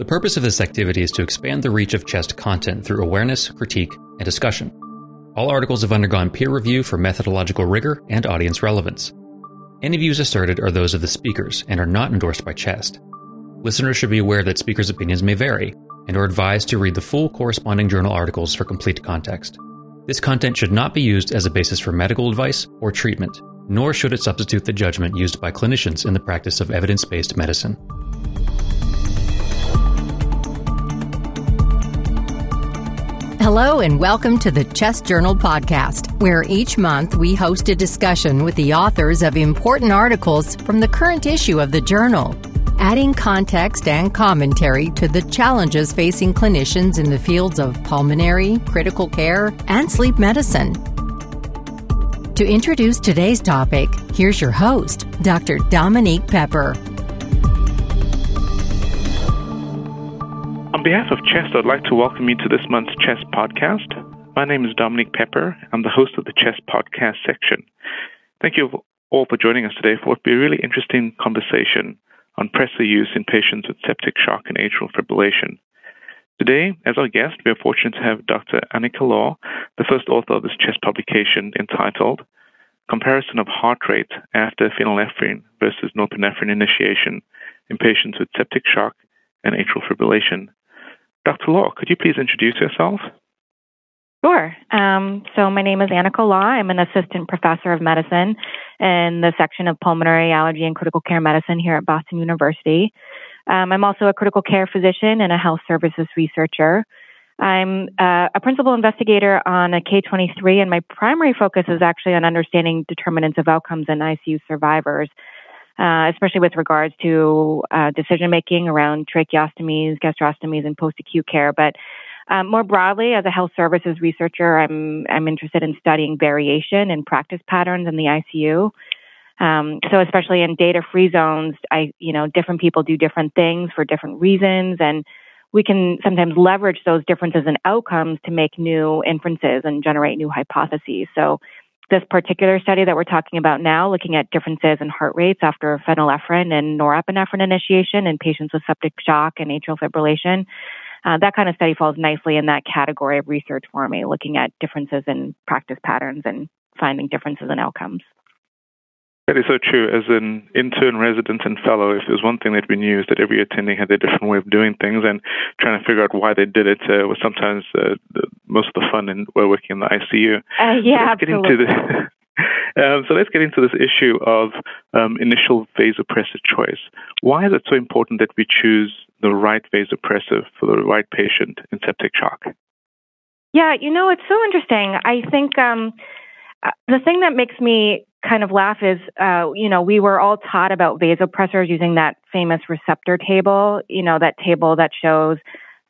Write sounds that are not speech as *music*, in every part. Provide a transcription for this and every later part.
The purpose of this activity is to expand the reach of CHEST content through awareness, critique, and discussion. All articles have undergone peer review for methodological rigor and audience relevance. Any views asserted are those of the speakers and are not endorsed by CHEST. Listeners should be aware that speakers' opinions may vary and are advised to read the full corresponding journal articles for complete context. This content should not be used as a basis for medical advice or treatment, nor should it substitute the judgment used by clinicians in the practice of evidence based medicine. Hello, and welcome to the Chest Journal podcast, where each month we host a discussion with the authors of important articles from the current issue of the journal, adding context and commentary to the challenges facing clinicians in the fields of pulmonary, critical care, and sleep medicine. To introduce today's topic, here's your host, Dr. Dominique Pepper. On behalf of CHEST, I'd like to welcome you to this month's CHEST podcast. My name is Dominique Pepper. I'm the host of the CHEST podcast section. Thank you all for joining us today for what will be a really interesting conversation on pressor use in patients with septic shock and atrial fibrillation. Today, as our guest, we are fortunate to have Dr. Anica Law, the first author of this CHEST publication entitled Comparison of Heart Rate After Phenylephrine versus Norepinephrine Initiation in Patients with Septic Shock and Atrial Fibrillation. Dr. Law, could you please introduce yourself? Sure. Um, so my name is Anica Law. I'm an assistant professor of medicine in the section of pulmonary allergy and critical care medicine here at Boston University. Um, I'm also a critical care physician and a health services researcher. I'm uh, a principal investigator on a K23, and my primary focus is actually on understanding determinants of outcomes in ICU survivors uh, especially with regards to uh, decision making around tracheostomies, gastrostomies, and post acute care. But um, more broadly, as a health services researcher, I'm I'm interested in studying variation in practice patterns in the ICU. Um, so, especially in data-free zones, I you know different people do different things for different reasons, and we can sometimes leverage those differences in outcomes to make new inferences and generate new hypotheses. So, this particular study that we're talking about now, looking at differences in heart rates after phenylephrine and norepinephrine initiation in patients with septic shock and atrial fibrillation, uh, that kind of study falls nicely in that category of research for me, looking at differences in practice patterns and finding differences in outcomes. That is so true. As an intern, resident, and fellow, if there's one thing that we knew is that every attending had their different way of doing things, and trying to figure out why they did it uh, was sometimes uh, the, most of the fun in while working in the ICU. Uh, yeah, so absolutely. *laughs* um, so let's get into this issue of um, initial vasopressor choice. Why is it so important that we choose the right vasopressor for the right patient in septic shock? Yeah, you know, it's so interesting. I think um, uh, the thing that makes me kind of laugh is, uh, you know, we were all taught about vasopressors using that famous receptor table, you know, that table that shows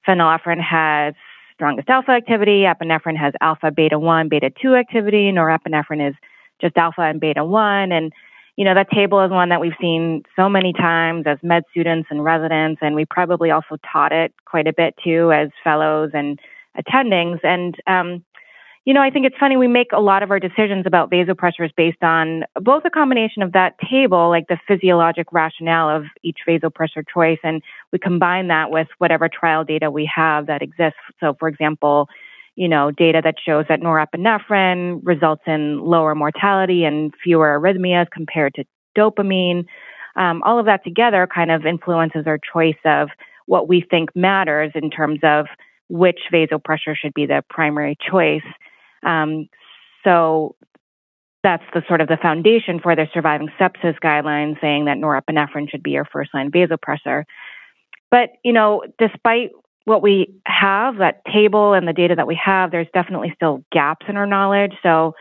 phenylephrine has strongest alpha activity, epinephrine has alpha, beta 1, beta 2 activity, norepinephrine is just alpha and beta 1. And, you know, that table is one that we've seen so many times as med students and residents, and we probably also taught it quite a bit too as fellows and attendings. And, um, you know, I think it's funny. We make a lot of our decisions about vasopressors based on both a combination of that table, like the physiologic rationale of each vasopressor choice, and we combine that with whatever trial data we have that exists. So, for example, you know, data that shows that norepinephrine results in lower mortality and fewer arrhythmias compared to dopamine. Um, all of that together kind of influences our choice of what we think matters in terms of which vasopressor should be the primary choice. Um, so that's the sort of the foundation for the surviving sepsis guidelines saying that norepinephrine should be your first line vasopressor. But, you know, despite what we have, that table and the data that we have, there's definitely still gaps in our knowledge. So,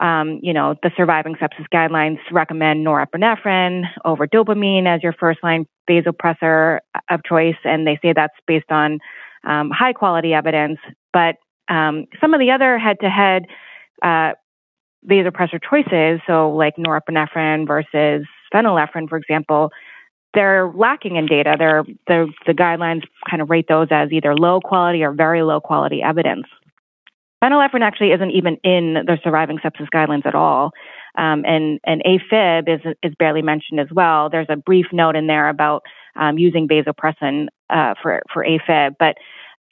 um, you know, the surviving sepsis guidelines recommend norepinephrine over dopamine as your first line vasopressor of choice. And they say that's based on um, high quality evidence. But um, some of the other head-to-head uh, vasopressor choices, so like norepinephrine versus phenylephrine, for example, they're lacking in data. They're, they're, the guidelines kind of rate those as either low quality or very low quality evidence. Phenylephrine actually isn't even in the surviving sepsis guidelines at all. Um, and, and AFib is, is barely mentioned as well. There's a brief note in there about um, using vasopressin uh, for, for AFib. But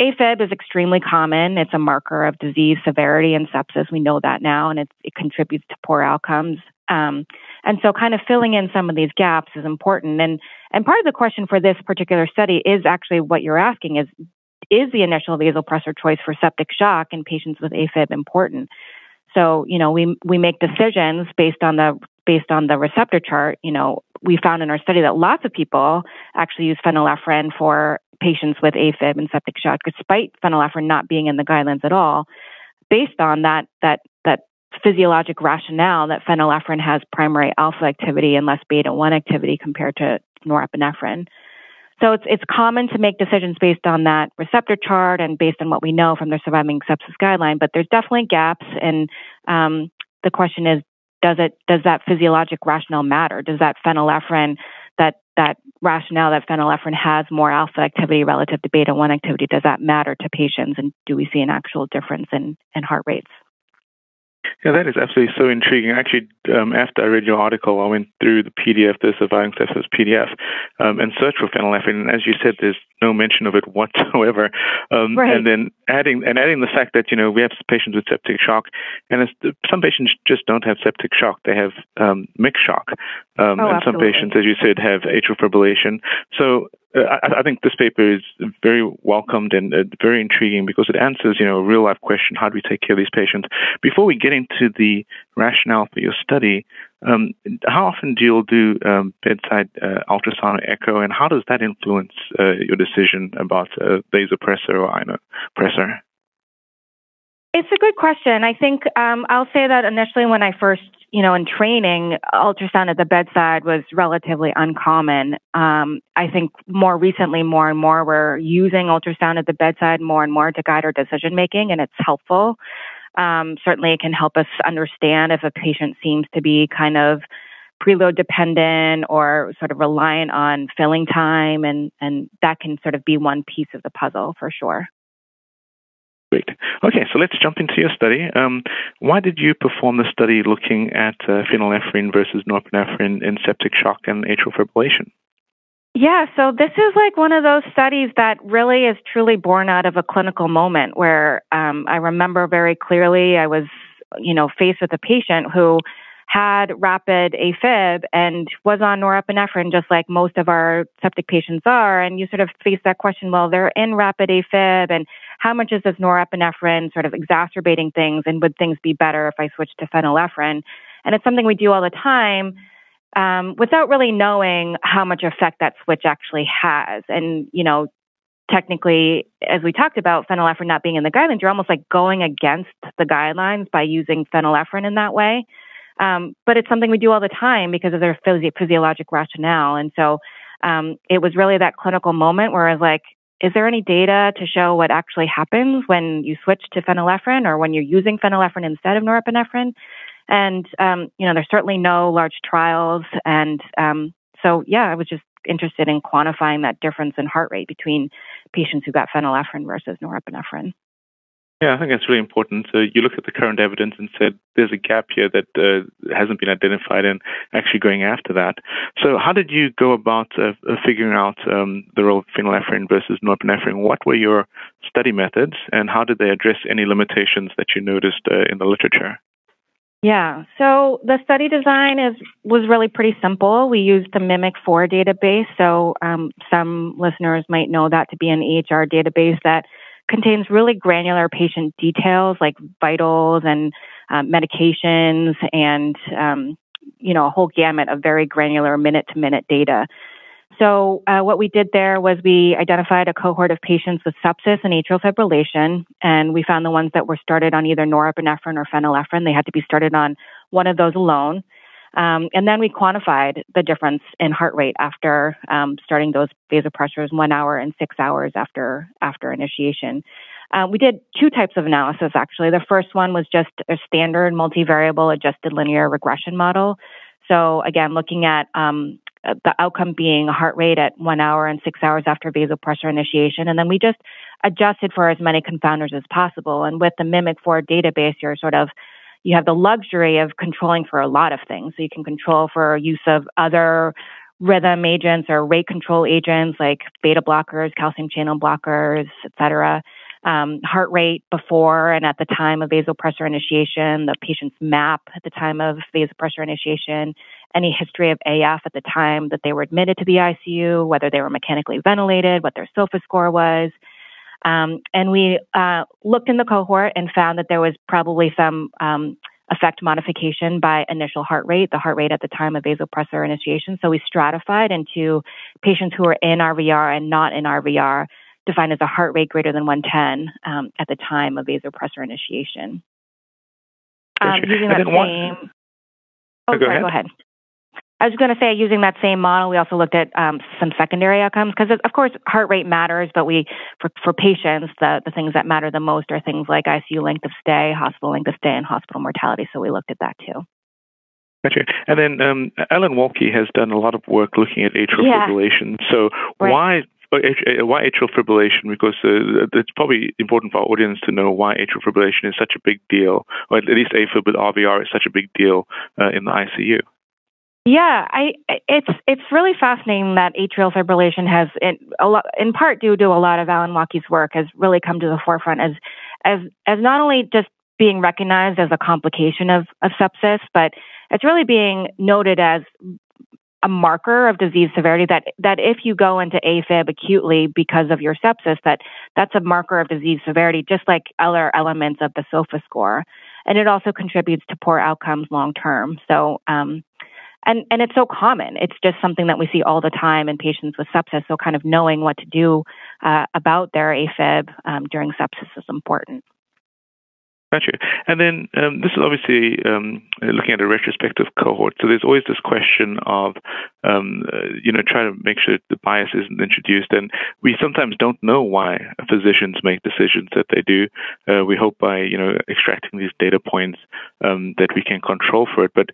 AFib is extremely common. It's a marker of disease severity and sepsis. We know that now, and it, it contributes to poor outcomes. Um, and so, kind of filling in some of these gaps is important. And and part of the question for this particular study is actually what you're asking: is is the initial vasopressor choice for septic shock in patients with AFib important? So, you know, we we make decisions based on the based on the receptor chart. You know, we found in our study that lots of people actually use phenylephrine for patients with AFib and septic shock, despite phenylephrine not being in the guidelines at all, based on that that that physiologic rationale that phenylephrine has primary alpha activity and less beta one activity compared to norepinephrine. So it's it's common to make decisions based on that receptor chart and based on what we know from the surviving sepsis guideline. But there's definitely gaps, and um, the question is, does it does that physiologic rationale matter? Does that phenylephrine that that rationale that phenylephrine has more alpha activity relative to beta one activity does that matter to patients, and do we see an actual difference in in heart rates? Yeah, that is absolutely so intriguing. Actually, um, after I read your article, I went through the PDF, the Surviving Sepsis PDF, um, and searched for phenylephrine. And as you said, there's no mention of it whatsoever. Um, right. And then adding and adding the fact that you know we have patients with septic shock, and some patients just don't have septic shock; they have um, mixed shock. Um, oh, and some patients, as you said, have atrial fibrillation. So uh, I, I, think this paper is very welcomed and uh, very intriguing because it answers, you know, a real life question: How do we take care of these patients? Before we get into the rationale for your study, um, how often do you do um, bedside uh, ultrasound echo, and how does that influence uh, your decision about uh, vasopressor or inopressor? It's a good question. I think um, I'll say that initially when I first, you know, in training, ultrasound at the bedside was relatively uncommon. Um, I think more recently, more and more, we're using ultrasound at the bedside more and more to guide our decision making, and it's helpful. Um, certainly, it can help us understand if a patient seems to be kind of preload dependent or sort of reliant on filling time, and, and that can sort of be one piece of the puzzle for sure. Great. Okay, so let's jump into your study. Um, why did you perform the study looking at uh, phenylephrine versus norepinephrine in septic shock and atrial fibrillation? Yeah, so this is like one of those studies that really is truly born out of a clinical moment where um, I remember very clearly I was, you know, faced with a patient who had rapid AFib and was on norepinephrine, just like most of our septic patients are. And you sort of face that question well, they're in rapid AFib, and how much is this norepinephrine sort of exacerbating things? And would things be better if I switched to phenylephrine? And it's something we do all the time. Um, without really knowing how much effect that switch actually has. And, you know, technically, as we talked about, phenylephrine not being in the guidelines, you're almost like going against the guidelines by using phenylephrine in that way. Um, but it's something we do all the time because of their physio- physiologic rationale. And so um, it was really that clinical moment where I was like, is there any data to show what actually happens when you switch to phenylephrine or when you're using phenylephrine instead of norepinephrine? And, um, you know, there's certainly no large trials. And um, so, yeah, I was just interested in quantifying that difference in heart rate between patients who got phenylephrine versus norepinephrine. Yeah, I think that's really important. So you look at the current evidence and said there's a gap here that uh, hasn't been identified and actually going after that. So how did you go about uh, figuring out um, the role of phenylephrine versus norepinephrine? What were your study methods and how did they address any limitations that you noticed uh, in the literature? Yeah, so the study design is was really pretty simple. We used the Mimic 4 database. So um, some listeners might know that to be an EHR database that contains really granular patient details like vitals and um, medications and um, you know a whole gamut of very granular minute to minute data. So uh, what we did there was we identified a cohort of patients with sepsis and atrial fibrillation, and we found the ones that were started on either norepinephrine or phenylephrine. They had to be started on one of those alone. Um, and then we quantified the difference in heart rate after um, starting those vasopressors one hour and six hours after after initiation. Uh, we did two types of analysis actually. The first one was just a standard multivariable adjusted linear regression model. So again, looking at um, Uh, the outcome being heart rate at one hour and six hours after vasopressor initiation. And then we just adjusted for as many confounders as possible. And with the Mimic 4 database, you're sort of you have the luxury of controlling for a lot of things. So you can control for use of other rhythm agents or rate control agents like beta blockers, calcium channel blockers, et cetera. Um, heart rate before and at the time of vasopressor initiation, the patient's MAP at the time of vasopressor initiation, any history of AF at the time that they were admitted to the ICU, whether they were mechanically ventilated, what their SOFA score was. Um, and we uh, looked in the cohort and found that there was probably some um, effect modification by initial heart rate, the heart rate at the time of vasopressor initiation. So we stratified into patients who were in RVR and not in RVR, defined as a heart rate greater than 110 um, at the time of vasopressor initiation. Um, using that same. One... Oh, go sorry, ahead. go ahead. I was going to say, using that same model, we also looked at um, some secondary outcomes because, of course, heart rate matters, but we, for, for patients, the, the things that matter the most are things like ICU length of stay, hospital length of stay, and hospital mortality. So we looked at that too. Gotcha. And then um, Allan Walkey has done a lot of work looking at atrial yeah. fibrillation. So right. why why atrial fibrillation? Because uh, it's probably important for our audience to know why atrial fibrillation is such a big deal, or at least AFib with RVR is such a big deal uh, in the ICU. Yeah, I it's it's really fascinating that atrial fibrillation has in, a lot, in part due to a lot of Allan Walkey's work has really come to the forefront as as as not only just being recognized as a complication of, of sepsis, but it's really being noted as a marker of disease severity that that if you go into AFib acutely because of your sepsis, that that's a marker of disease severity, just like other elements of the SOFA score, and it also contributes to poor outcomes long term. So. Um, and and it's so common. It's just something that we see all the time in patients with sepsis. So kind of knowing what to do uh, about their AFib um, during sepsis is important. And then um, this is obviously um, looking at a retrospective cohort. So there's always this question of, um, uh, you know, trying to make sure the bias isn't introduced. And we sometimes don't know why physicians make decisions that they do. Uh, we hope by, you know, extracting these data points um, that we can control for it. But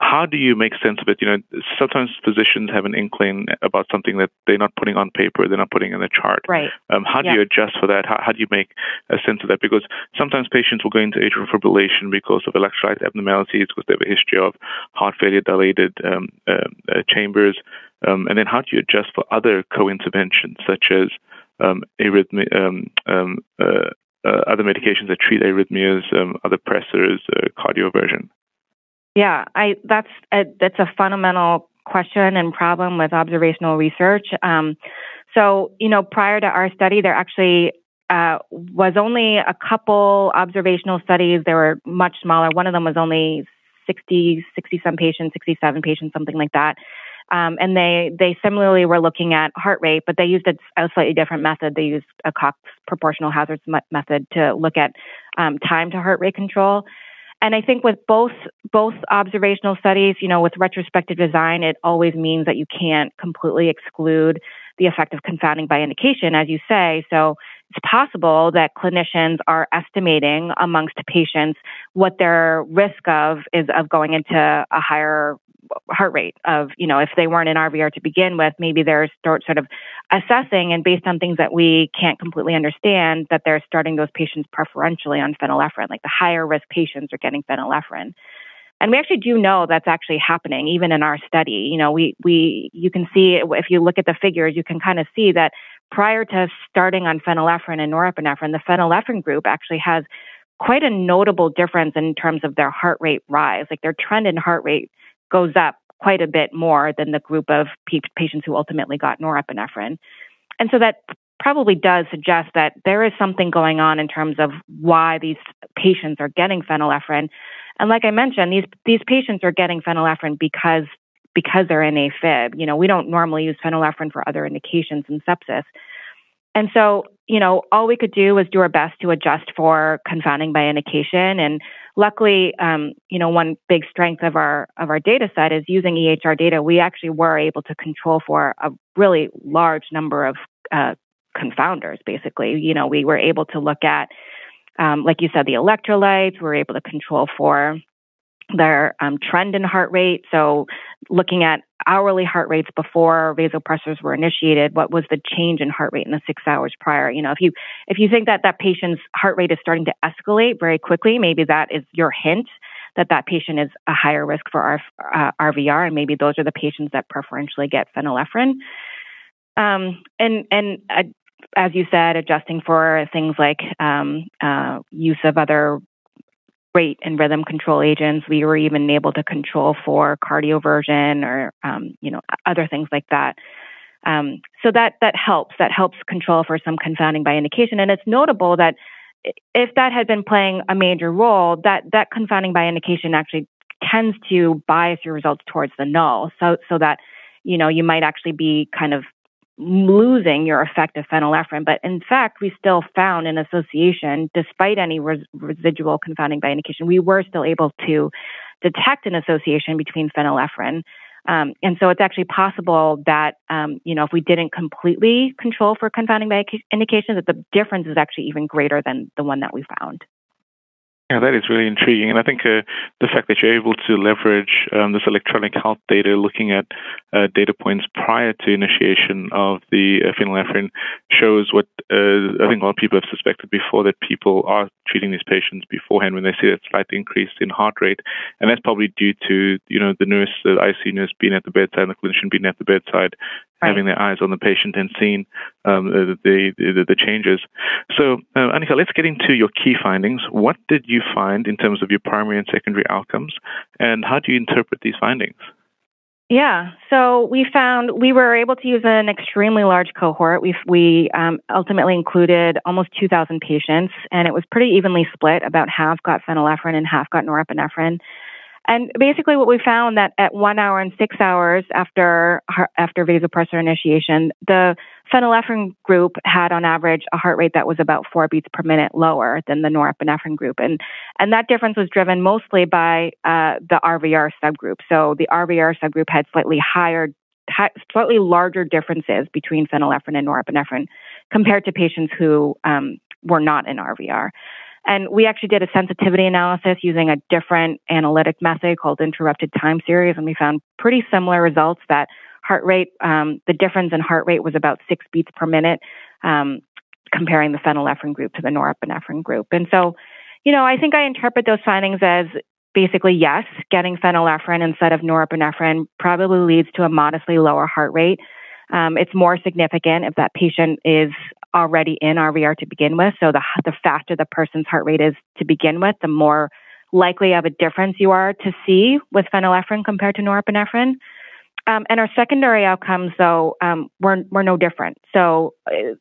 how do you make sense of it? You know, sometimes physicians have an inkling about something that they're not putting on paper, they're not putting in the chart. Right. Um, how do yeah. you adjust for that? How, how, do you make a sense of that? Because sometimes patients will go into atrial fibrillation because of electrolyte abnormalities, because they have a history of heart failure, dilated um, uh, uh, chambers. Um, and then how do you adjust for other co-interventions such as um, arrhythmia, um, um, uh, uh, other medications that treat arrhythmias, other pressors, uh, cardioversion? Yeah, I that's a, that's a fundamental question and problem with observational research. Um, so, you know, prior to our study, there actually uh, was only a couple observational studies. They were much smaller. One of them was only 60, 60 some patients, 67 patients, something like that. Um, and they, they similarly were looking at heart rate, but they used a, a slightly different method. They used a Cox proportional hazards method to look at um, time to heart rate control. And I think with both both observational studies, you know, with retrospective design, it always means that you can't completely exclude the effect of confounding by indication, as you say. So it's possible that clinicians are estimating amongst patients what their risk of is of going into a higher heart rate of, you know, if they weren't in RVR to begin with, maybe they're start sort of assessing and based on things that we can't completely understand that they're starting those patients preferentially on phenylephrine, like the higher risk patients are getting phenylephrine. And we actually do know that's actually happening even in our study. You know, we, we, you can see if you look at the figures, you can kind of see that prior to starting on phenylephrine and norepinephrine, the phenylephrine group actually has quite a notable difference in terms of their heart rate rise. Like their trend in heart rate goes up quite a bit more than the group of patients who ultimately got norepinephrine. And so that probably does suggest that there is something going on in terms of why these patients are getting phenylephrine. And like I mentioned, these these patients are getting phenylephrine because because they're in AFib. You know, we don't normally use phenylephrine for other indications in sepsis. And so, you know, all we could do was do our best to adjust for confounding by indication. And luckily, um, you know, one big strength of our of our data set is using EHR data. We actually were able to control for a really large number of uh, confounders. Basically, you know, we were able to look at, um, like you said, the electrolytes. We were able to control for their um, trend in heart rate. So, looking at hourly heart rates before vasopressors were initiated, what was the change in heart rate in the six hours prior? You know, if you if you think that that patient's heart rate is starting to escalate very quickly, maybe that is your hint that that patient is a higher risk for our, uh, RVR, and maybe those are the patients that preferentially get phenylephrine. Um, and and uh, as you said, adjusting for things like um, uh, use of other rate and rhythm control agents. We were even able to control for cardioversion or um, you know other things like that. Um, so that that helps. That helps control for some confounding by indication. And it's notable that if that had been playing a major role, that that confounding by indication actually tends to bias your results towards the null. So so that you know you might actually be kind of losing your effective phenylephrine. But in fact, we still found an association, despite any res- residual confounding by indication, we were still able to detect an association between phenylephrine um, and so it's actually possible that, um, you know, if we didn't completely control for confounding by indication, that the difference is actually even greater than the one that we found. Yeah, that is really intriguing. And I think uh, the fact that you're able to leverage um, this electronic health data, looking at uh, data points prior to initiation of the uh, phenylephrine, shows what uh, I think a lot of people have suspected before that people are treating these patients beforehand when they see that slight increase in heart rate. And that's probably due to, you know, the nurse, the ICU nurse being at the bedside and the clinician being at the bedside right. having their eyes on the patient and seeing um, the, the, the, the, changes. So, uh, Anica, let's get into your key findings. What did you find in terms of your primary and secondary outcomes, and how do you interpret these findings? Yeah, so we found we were able to use an extremely large cohort. We we um, ultimately included almost 2,000 patients, and it was pretty evenly split. About half got phenylephrine and half got norepinephrine. And basically, what we found that at one hour and six hours after after vasopressor initiation, the phenylephrine group had on average a heart rate that was about four beats per minute lower than the norepinephrine group, and and that difference was driven mostly by uh, the RVR subgroup. So the RVR subgroup had slightly higher, slightly larger differences between phenylephrine and norepinephrine compared to patients who um, were not in RVR. And we actually did a sensitivity analysis using a different analytic method called interrupted time series, and we found pretty similar results that heart rate, um, the difference in heart rate was about six beats per minute, um, comparing the phenylephrine group to the norepinephrine group. And so, you know, I think I interpret those findings as basically yes, getting phenylephrine instead of norepinephrine probably leads to a modestly lower heart rate. Um, it's more significant if that patient is already in RVR to begin with. So the, the faster the person's heart rate is to begin with, the more likely of a difference you are to see with phenylephrine compared to norepinephrine. Um, and our secondary outcomes, though, um, were, were no different. So uh,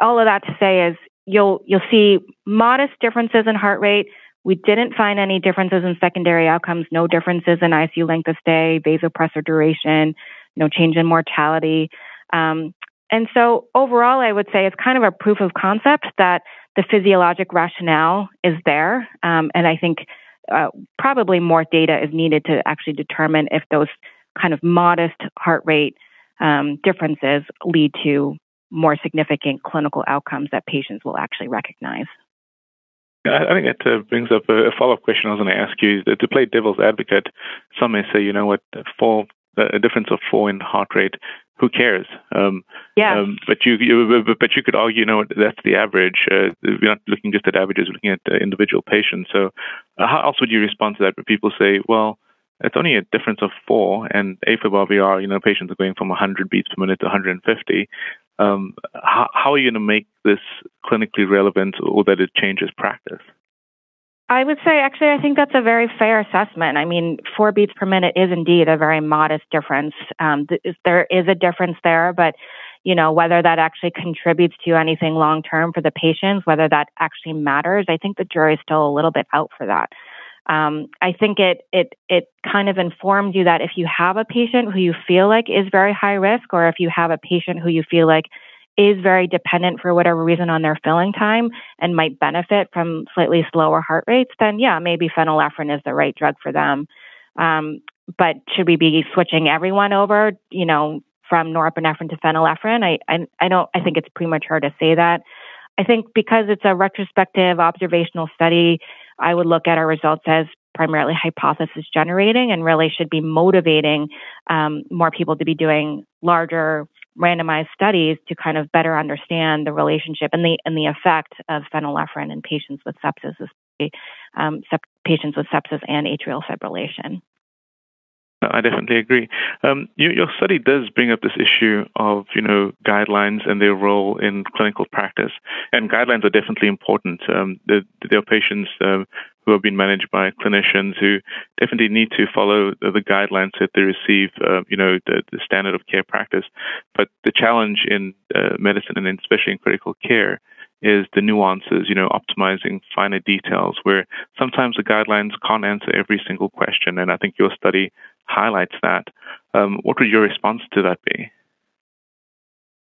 all of that to say is you'll you'll see modest differences in heart rate. We didn't find any differences in secondary outcomes, no differences in ICU length of stay, vasopressor duration, no change in mortality. Um, and so overall, I would say it's kind of a proof of concept that the physiologic rationale is there. Um, and I think uh, probably more data is needed to actually determine if those kind of modest heart rate um, differences lead to more significant clinical outcomes that patients will actually recognize. I think that uh, brings up a, follow up question I was going to ask you. To play devil's advocate, some may say, you know what, four, a difference of four in heart rate who cares? Um, yeah. Um, but you, you, but you could argue, you know, that's the average. Uh, we're not looking just at averages; we're looking at uh, individual patients. So, uh, how else would you respond to that? Where people say, well, it's only a difference of four, and AFib RVR, you know, patients are going from 100 beats per minute to 150. Um, how, how are you going to make this clinically relevant, or that it changes practice? I would say, actually, I think that's a very fair assessment. I mean, four beats per minute is indeed a very modest difference. Um, th- there is a difference there, but you know whether that actually contributes to anything long term for the patients, whether that actually matters, I think the jury is still a little bit out for that. Um, I think it it it kind of informs you that if you have a patient who you feel like is very high risk, or if you have a patient who you feel like is very dependent for whatever reason on their filling time and might benefit from slightly slower heart rates, then yeah, maybe phenylephrine is the right drug for them. Um, but should we be switching everyone over, you know, from norepinephrine to phenylephrine? I, I, I don't, I think it's premature to say that. I think because it's a retrospective observational study, I would look at our results as primarily hypothesis generating and really should be motivating um, more people to be doing larger randomized studies to kind of better understand the relationship and the and the effect of phenylephrine in patients with sepsis, um, sep- patients with sepsis and atrial fibrillation. I definitely agree. Um, you, your study does bring up this issue of you know guidelines and their role in clinical practice, and guidelines are definitely important. Um, there, there, are patients um, who have been managed by clinicians who definitely need to follow the, guidelines that they receive, uh, you know, the, the, standard of care practice. But the challenge in uh, medicine and especially in critical care is the nuances, you know, optimizing finer details where sometimes the guidelines can't answer every single question. And I think your study highlights that. Um, what would your response to that be?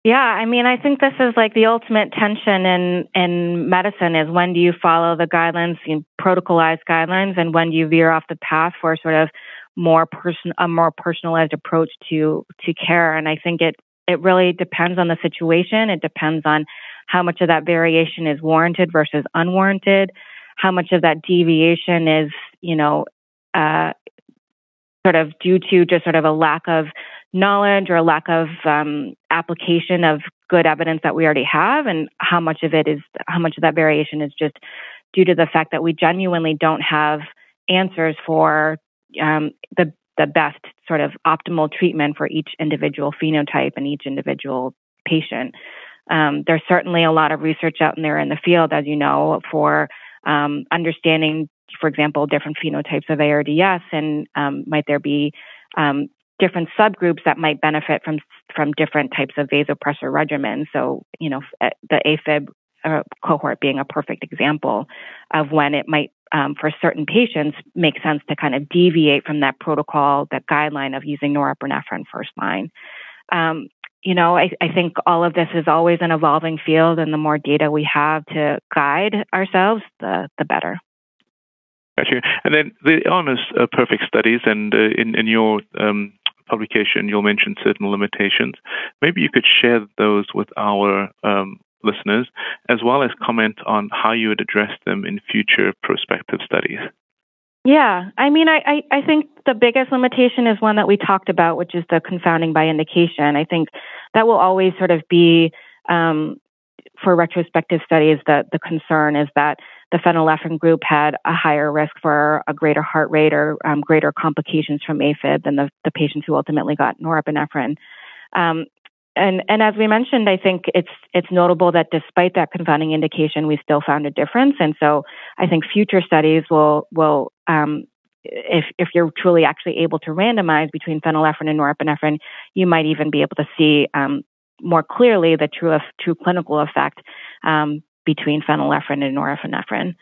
Yeah, I mean, I think this is like the ultimate tension in in medicine is when do you follow the guidelines, you protocolized guidelines, and when do you veer off the path for sort of more person a more personalized approach to to care. And I think it it really depends on the situation. It depends on how much of that variation is warranted versus unwarranted, how much of that deviation is, you know, uh, sort of due to just sort of a lack of knowledge or a lack of um, application of good evidence that we already have, and how much of it is, how much of that variation is just due to the fact that we genuinely don't have answers for um, the the best sort of optimal treatment for each individual phenotype and each individual patient. Um, there's certainly a lot of research out there in the field, as you know, for um, understanding, for example, different phenotypes of ARDS, and um, might there be um, different subgroups that might benefit from from different types of vasopressor regimens. So, you know, eh, the AFib uh, cohort being a perfect example of when it might, um, for certain patients, make sense to kind of deviate from that protocol, that guideline of using norepinephrine first line. Um, you know, I, I think all of this is always an evolving field, and the more data we have to guide ourselves, the the better. Gotcha. And then the honors uh, perfect studies, and uh, in in your um, publication, you'll mention certain limitations. Maybe you could share those with our um, listeners, as well as comment on how you would address them in future prospective studies. Yeah, I mean, I, I, I think the biggest limitation is one that we talked about, which is the confounding by indication. I think that will always sort of be um, for retrospective studies. That the concern is that the phenylephrine group had a higher risk for a greater heart rate or um, greater complications from AFib than the, the patients who ultimately got norepinephrine. Um, and and as we mentioned, I think it's it's notable that despite that confounding indication, we still found a difference. And so I think future studies will will um, if if you're truly actually able to randomize between phenylephrine and norepinephrine, you might even be able to see um, more clearly the true true clinical effect um, between phenylephrine and norepinephrine.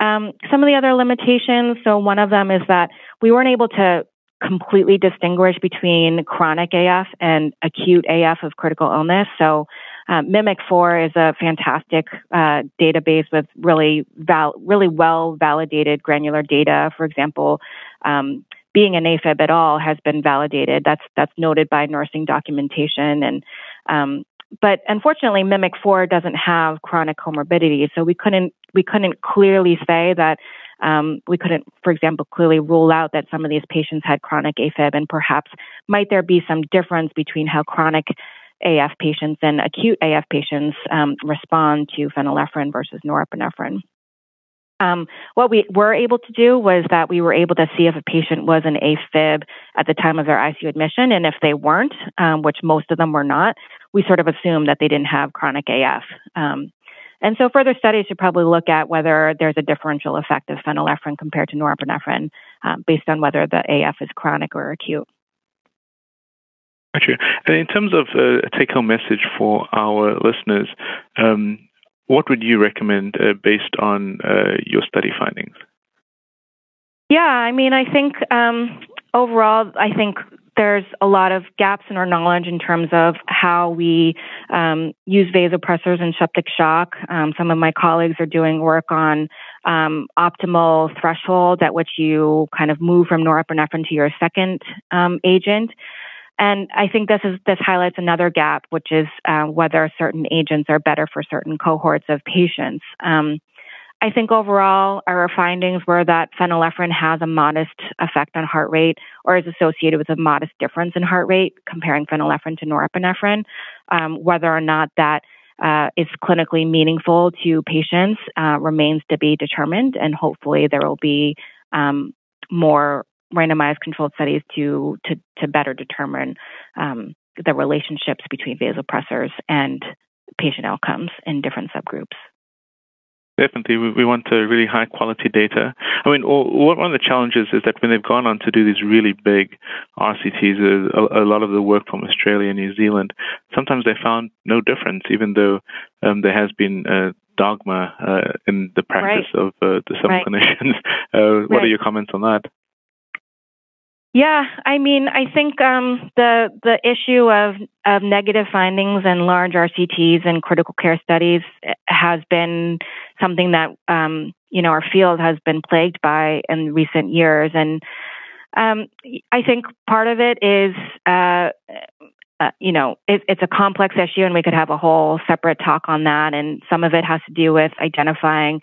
Um, some of the other limitations. So one of them is that we weren't able to completely distinguish between chronic AF and acute AF of critical illness. So, um, Mimic4 is a fantastic uh, database with really val- really well validated granular data. For example, um, being an AFib at all has been validated. That's that's noted by nursing documentation and um, but unfortunately, Mimic Four doesn't have chronic comorbidity, so we couldn't we couldn't clearly say that um, we couldn't, for example, clearly rule out that some of these patients had chronic AFib, and perhaps might there be some difference between how chronic AF patients and acute AF patients um, respond to phenylephrine versus norepinephrine. Um, what we were able to do was that we were able to see if a patient was an AFib at the time of their ICU admission, and if they weren't, um, which most of them were not, we sort of assumed that they didn't have chronic AF. Um, and so further studies should probably look at whether there's a differential effect of phenylephrine compared to norepinephrine um, based on whether the AF is chronic or acute. Gotcha. And in terms of uh, a take home message for our listeners, um, what would you recommend uh, based on uh, your study findings? Yeah, I mean, I think um, overall, I think there's a lot of gaps in our knowledge in terms of how we um, use vasopressors and septic shock. Um, some of my colleagues are doing work on um, optimal threshold at which you kind of move from norepinephrine to your second um, agent. And I think this is this highlights another gap, which is uh, whether certain agents are better for certain cohorts of patients. Um, I think overall our findings were that phenylephrine has a modest effect on heart rate or is associated with a modest difference in heart rate comparing phenylephrine to norepinephrine. Um, whether or not that uh, is clinically meaningful to patients uh, remains to be determined, and hopefully there will be um, more randomized controlled studies to to, to better determine um, the relationships between vasopressors and patient outcomes in different subgroups. Definitely, we, we want uh, really high quality data. I mean, one of the challenges is that when they've gone on to do these really big RCTs, uh, a, a, lot of the work from Australia and New Zealand, sometimes they found no difference, even though um, there has been uh, dogma uh, in the practice right. of uh, the some right. clinicians. *laughs* Uh, what right. are your comments on that? Yeah, I mean, I think um, the the issue of of negative findings and large RCTs and critical care studies has been something that um, you know our field has been plagued by in recent years, and um, I think part of it is. Uh, uh, you know, it, it's a complex issue, and we could have a whole separate talk on that. And some of it has to do with identifying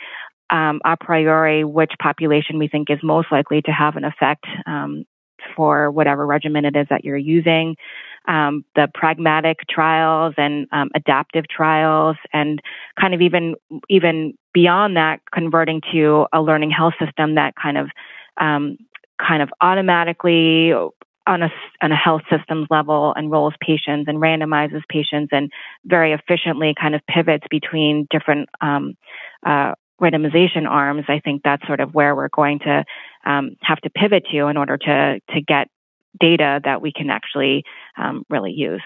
um, a priori which population we think is most likely to have an effect um, for whatever regimen it is that you're using. Um, the pragmatic trials and um, adaptive trials, and kind of even even beyond that, converting to a learning health system that kind of um, kind of automatically on a, on a health systems level enrolls patients and randomizes patients and very efficiently kind of pivots between different um, uh, randomization arms, I think that's sort of where we're going to um, have to pivot to in order to to get data that we can actually um, really use.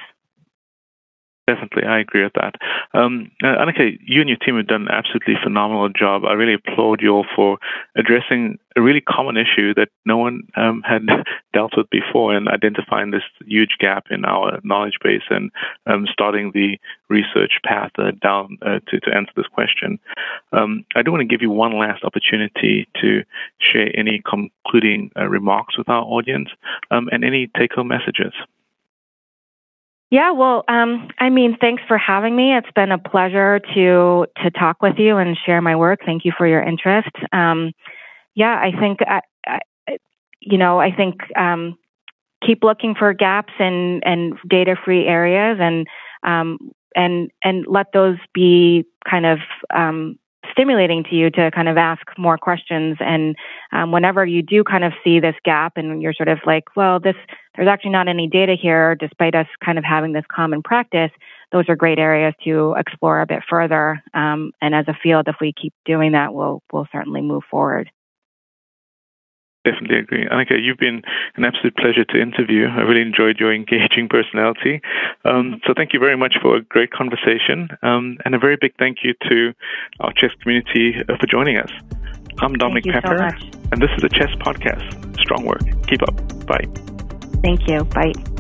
Definitely, I agree with that. Um, uh, Anica, you and your team have done an absolutely phenomenal job. I really applaud you all for addressing a really common issue that no one um, had *laughs* dealt with before and identifying this huge gap in our knowledge base and um, starting the research path uh, down uh, to, to answer this question. Um, I do want to give you one last opportunity to share any concluding uh, remarks with our audience um, and any take home messages. Yeah, well, um, I mean, thanks for having me. It's been a pleasure to to talk with you and share my work. Thank you for your interest. Um, yeah, I think, I, I, you know, I think um, keep looking for gaps in and data free areas, and um, and and let those be kind of um, stimulating to you to kind of ask more questions. And um, whenever you do kind of see this gap and you're sort of like, well, this, there's actually not any data here, despite us kind of having this common practice, those are great areas to explore a bit further. Um, and as a field, if we keep doing that, we'll, we'll certainly move forward. Definitely agree. Anica, you've been an absolute pleasure to interview. I really enjoyed your engaging personality. Um, so thank you very much for a great conversation. Um, and a very big thank you to our CHEST community uh, for joining us. I'm Dominique Pepper, so and this is the CHEST Podcast. Strong work. Keep up. Bye. Thank you. Bye.